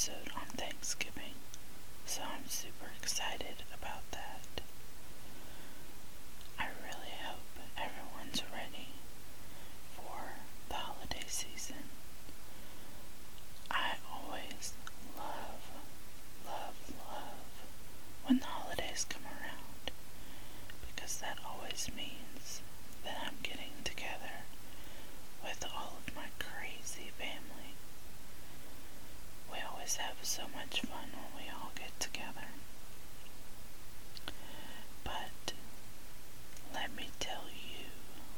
episode on Thanksgiving. So I'm super excited about that. I really hope everyone's ready for the holiday season. I always love, love, love when the holidays come around because that always means that I'm getting together with all of my crazy family. We always have so much fun when we all get together. But let me tell you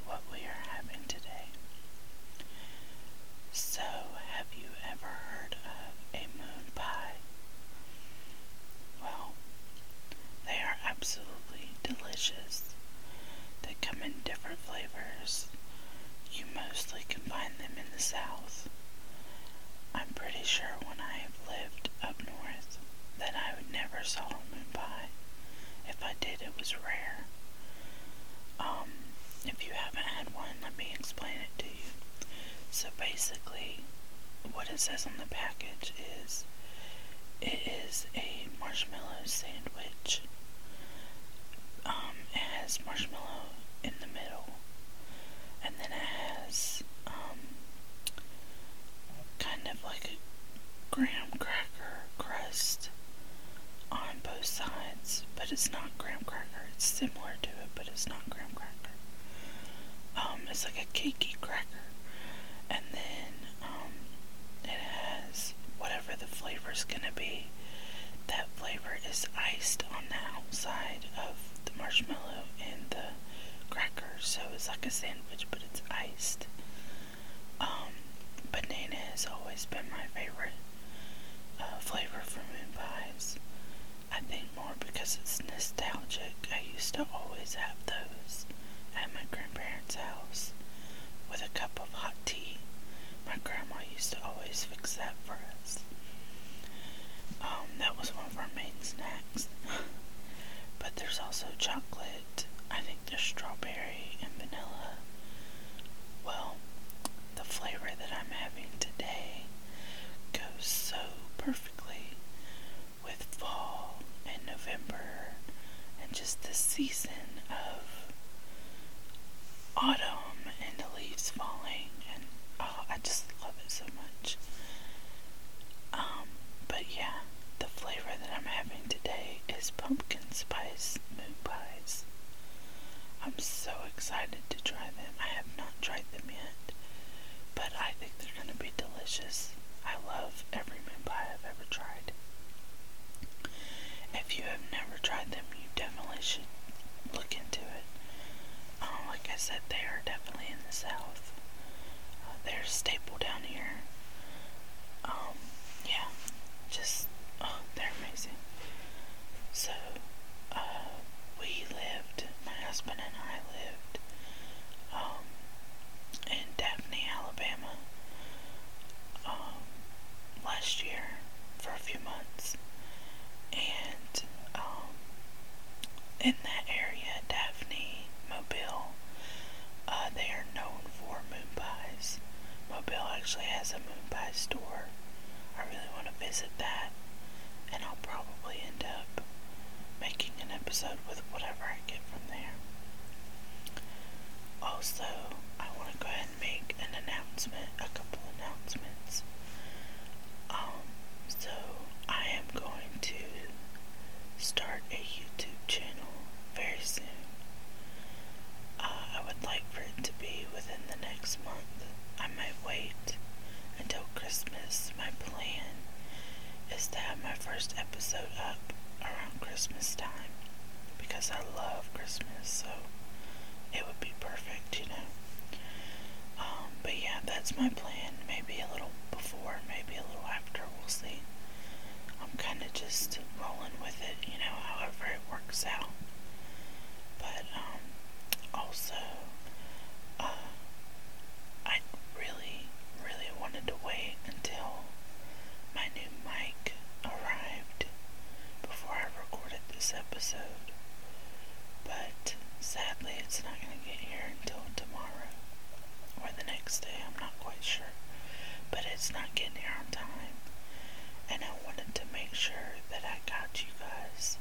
what we are having today. So, have you ever heard of a moon pie? Well, they are absolutely delicious. They come in different flavors. You mostly can find them in the South. I'm pretty sure when I have lived up north that I would never saw a moon pie. If I did, it was rare. Um, if you haven't had one, let me explain it to you. So basically, what it says on the package is it is a marshmallow sandwich. Um, it has marshmallow in the middle, and then it has um, kind of like a graham cracker crust on both sides, but it's not graham cracker. It's similar to it, but it's not graham cracker. Um, it's like a cakey cracker, and then um, it has whatever the flavor's gonna be. That flavor is iced on the outside of the marshmallow and the cracker, so it's like a sandwich, but it's iced. Um, banana has always been my favorite flavor for moon pies. I think more because it's nostalgic. I used to always have those at my grandparents' house with a cup of hot tea. My grandma used to always fix that for us. Um, that was one of our main snacks. but there's also chocolate. I think there's strawberry and vanilla. Well, the flavor that I'm having today goes so and November and just the season of autumn and the leaves falling and oh I just love it so much. Um, but yeah, the flavor that I'm having today is pumpkin spice moon pies. I'm so excited to try them. I have not tried them yet, but I think they're going to be delicious. I love every moon pie I've ever tried. If you have never tried them, you definitely should look into it. Um, like I said, they are definitely in the South. Uh, they're a staple down here. Um, yeah, just, oh, they're amazing. So, uh, we lived, my husband and I lived, um, in Daphne, Alabama, um, last year for a few months. And, in that area, Daphne, Mobile, uh, they are known for moon pies. Mobile actually has a moon pie store. I really want to visit that, and I'll probably end up making an episode with whatever I get from there. Also, I want to go ahead and make an announcement, a couple announcements. Um, so I am going to start a YouTube channel very soon. Uh, I would like for it to be within the next month. I might wait until Christmas. My plan is to have my first episode up around Christmas time because I love Christmas, so it would be perfect, you know. Um, but yeah, that's my plan. Maybe a little before, maybe a little after, we'll see. I'm kind of just rolling with it, you know, however it works out but um, also uh, I really, really wanted to wait until my new mic arrived before I recorded this episode, but sadly it's not going to get here until tomorrow or the next day, I'm not quite sure, but it's not getting here on time, and I wanted to make sure that I got you guys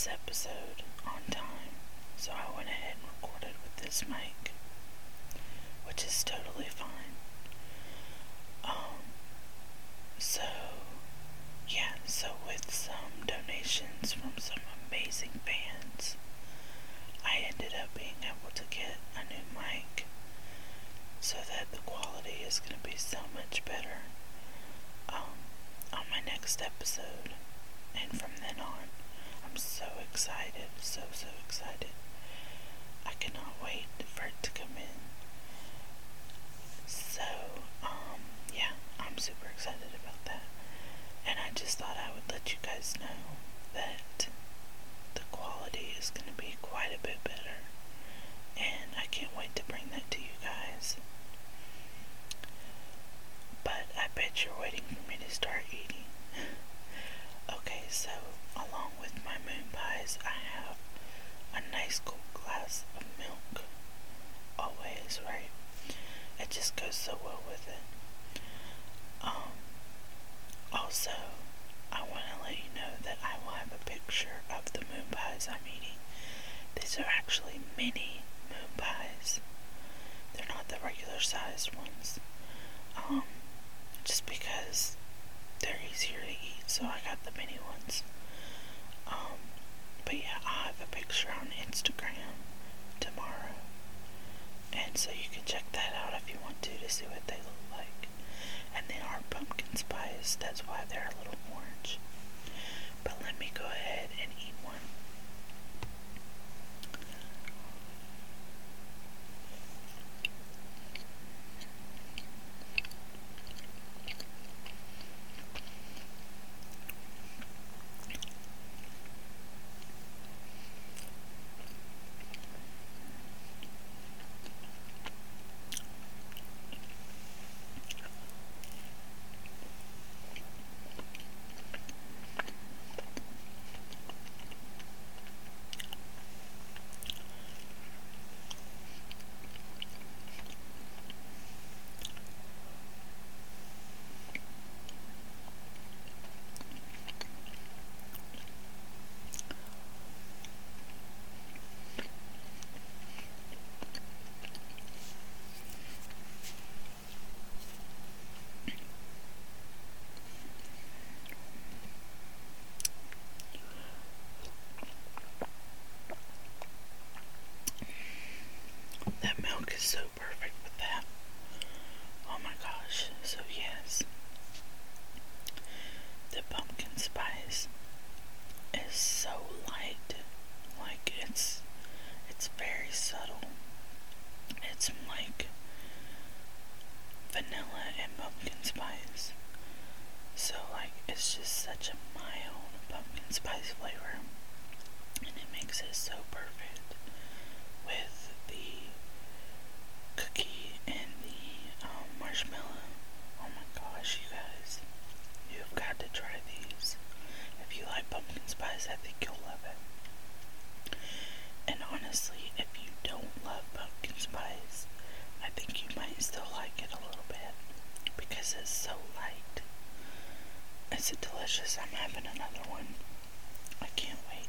this episode on time. So I went ahead and recorded with this mic, which is totally fine. Um, so, yeah, so with some donations from some amazing fans, I ended up being able to get a new mic so that the quality is going to be so much better um, on my next episode. And from then on, I'm so excited, so, so excited. I cannot wait for it to come in. So, um, yeah, I'm super excited about that. And I just thought I would let you guys know that the quality is going to be quite a bit better. And I can't wait to bring that to you guys. But I bet you're waiting for me to start eating. okay, so along with my moon pies, I have a nice cool glass of milk. Always, right? It just goes so well with it. Um, also, I want to let you know that I will have a picture of the moon pies I'm eating. These are actually mini moon pies. They're not the regular sized ones. Um, just because they're easier to eat, so I the mini ones. Um, but yeah, I'll have a picture on Instagram tomorrow. And so you can check that out if you want to to see what they look like. And they are pumpkin spice, that's why they're a little orange. But let me go ahead and eat one. That milk is so perfect with that. Oh my gosh. So, yes, the pumpkin spice is so light. Like, it's, it's very subtle. It's like vanilla and pumpkin spice. So, like, it's just such a mild pumpkin spice flavor. And it makes it so perfect with the cookie and the um, marshmallow. Oh my gosh, you guys. You've got to try these. If you like pumpkin spice, I think you'll love it. And honestly, if you don't love pumpkin spice, I think you might still like it a little bit because it's so light. Is it delicious? I'm having another one. I can't wait.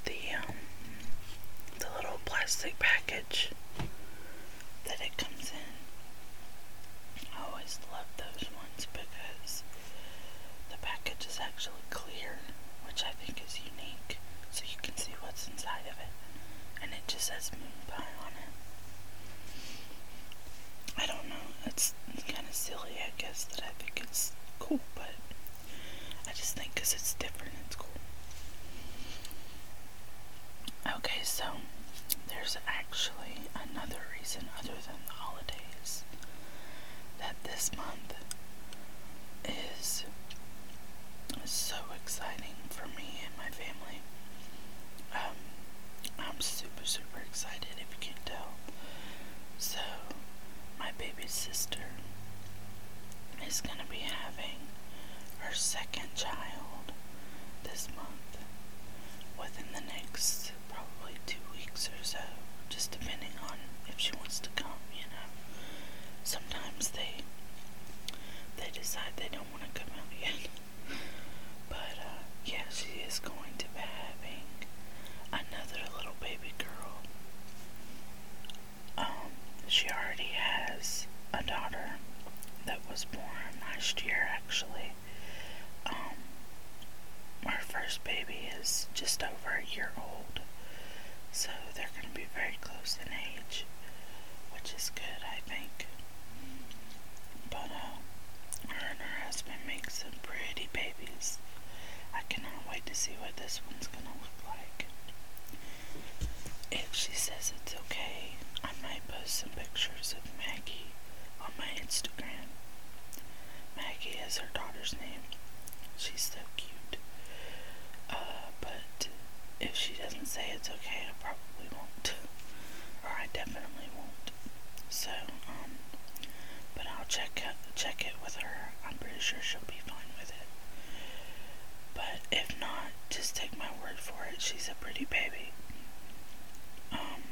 The um, the little plastic package that it comes in. I always love those ones because the package is actually clear, which I think is unique, so you can see what's inside of it. And it just says moon pie on it. I don't know, it's kind of silly, I guess, that I think it's cool, but I just think because it's different, it's cool. Okay, so there's actually another reason other than the holidays that this month is so exciting for me and my family. Um, I'm super, super excited if you can tell. So, my baby sister is going to be having her second child this month within the next probably two weeks or so, just depending on if she wants to come, you know. Sometimes they they decide they don't want to come out yet. But uh, yeah, she is going to be having another little baby girl. Um, she already has a daughter that was born last year actually. Um, our first baby is just over a year old, so they're going to be very close in age, which is good, I think. But, uh, her and her husband make some pretty babies. I cannot wait to see what this one's going to look like. If she says it's okay, I might post some pictures of Maggie on my Instagram. Maggie is her daughter's name. She's so cute. Uh, but if she doesn't say it's okay, I probably won't. or I definitely won't. So, um, but I'll check check it with her. I'm pretty sure she'll be fine with it. But if not, just take my word for it. She's a pretty baby. Um,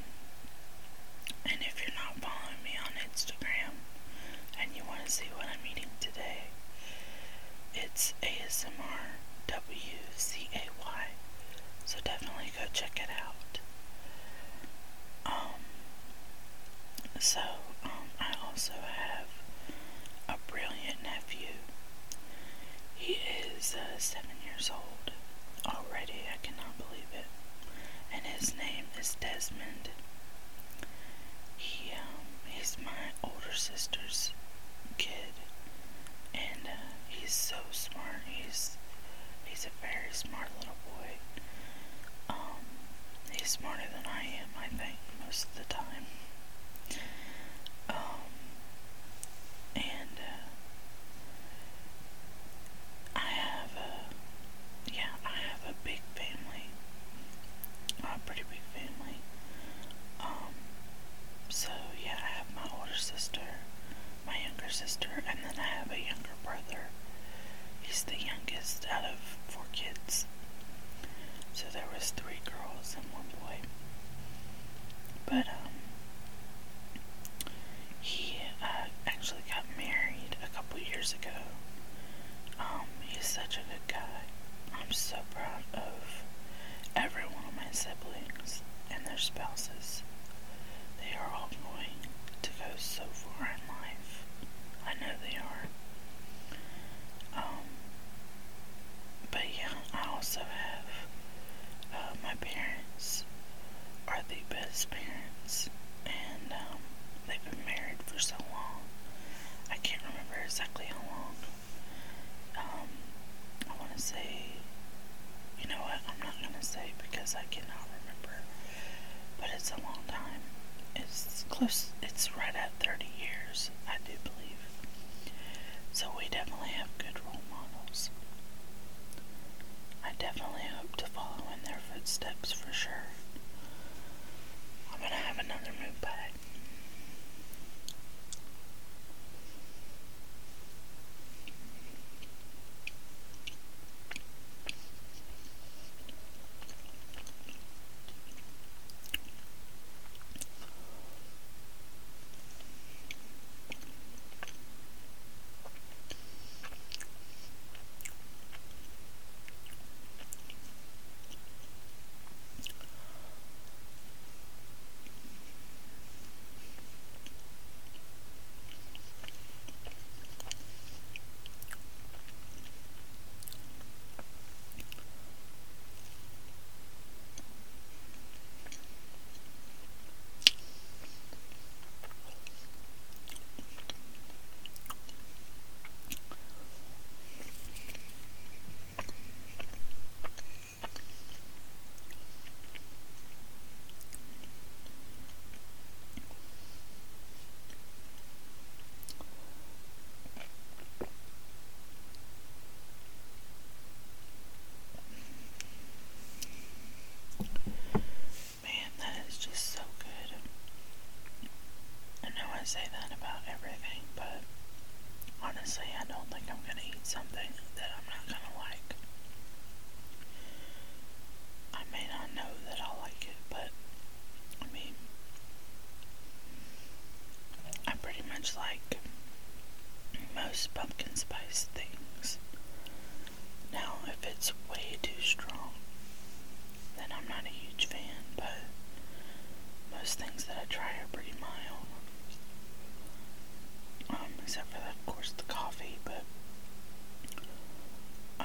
and if you're not following me on Instagram and you want to see what I'm eating today, it's ASMR WCAY. So definitely go check it out. Um, so, um, I also have a brilliant nephew. He is uh, seven years old already. I cannot believe it. And his name is Desmond. He, he's my older sister's kid. And, uh, he's so smart. He's, he's a very smart little boy. Um, he's smarter than I am, I think, most of the time. Um, and, uh, I have a, yeah, I have a big family. A pretty big family. Um, so yeah, I have my older sister, my younger sister, and then I have a younger brother. He's the youngest out of four kids. So there was three girls and one boy. But um he uh, actually got married a couple years ago. Um, he's such a good guy. I'm so proud of everyone siblings and their spouses. They are all going to go so far in life. I know they are. Um, but yeah, I also have uh, my parents are best parents, and um, they've been married for so long. I can't remember exactly how long. Um, I want to say, you know what? I'm not gonna say because I cannot remember, but it's a long time. It's close. It's right at 30 years, I do believe. So we definitely have good role models. I definitely hope to follow in their footsteps for sure. I'm gonna have another mood bag. Man, that is just so good. I know I say that about everything, but honestly, I don't think I'm gonna eat something that I'm not gonna like. I may not know that I'll like it, but I mean, I pretty much like most pumpkin spice things. Now, if it's way too strong, then I'm not a huge fan, but most things that I try are pretty mild. Um, except for, of course, the coffee, but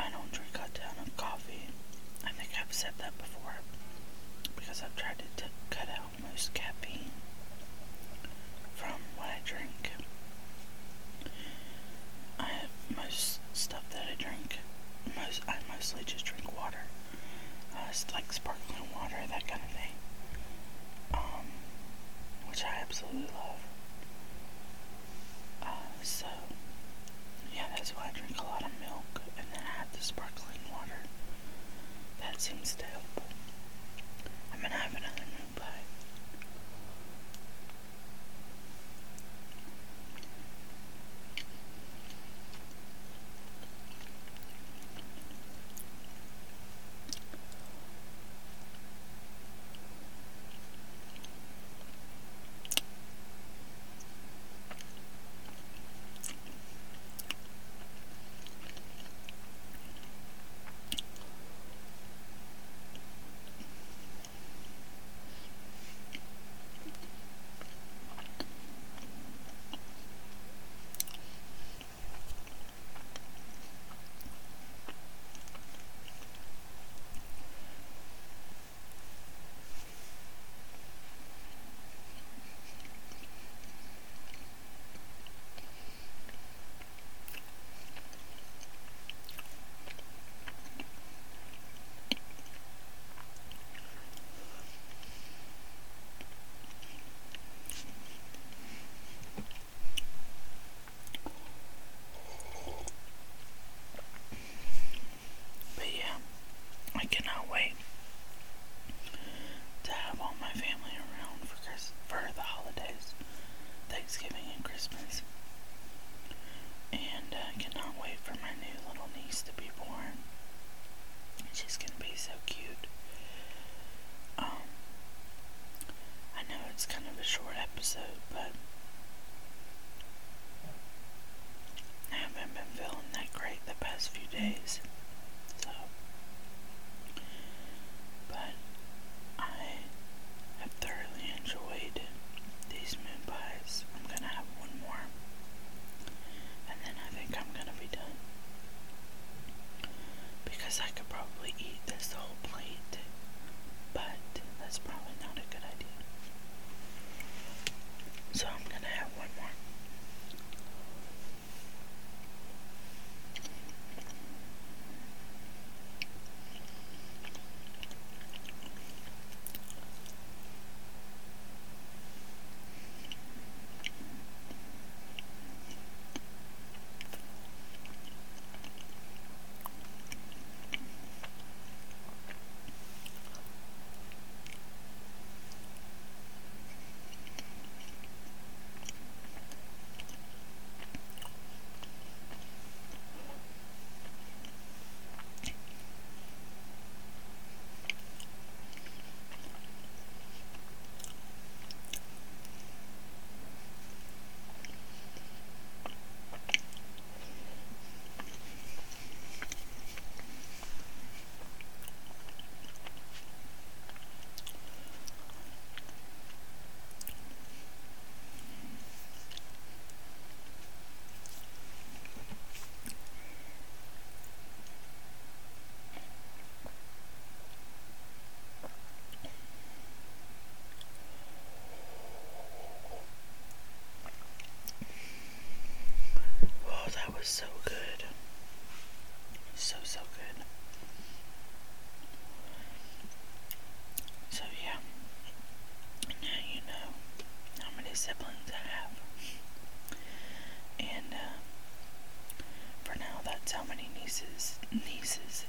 I don't drink a ton of coffee. I think I've said that before because I've tried to t- cut out most caffeine from what I drink. I have most stuff that I drink. Most I mostly just drink water. Uh, it's like sparkling water, that kind of thing. Um, which I absolutely love. Uh, so yeah, that's why I drink a lot of milk, short episode, but siblings I have. And uh, for now, that's how many nieces nieces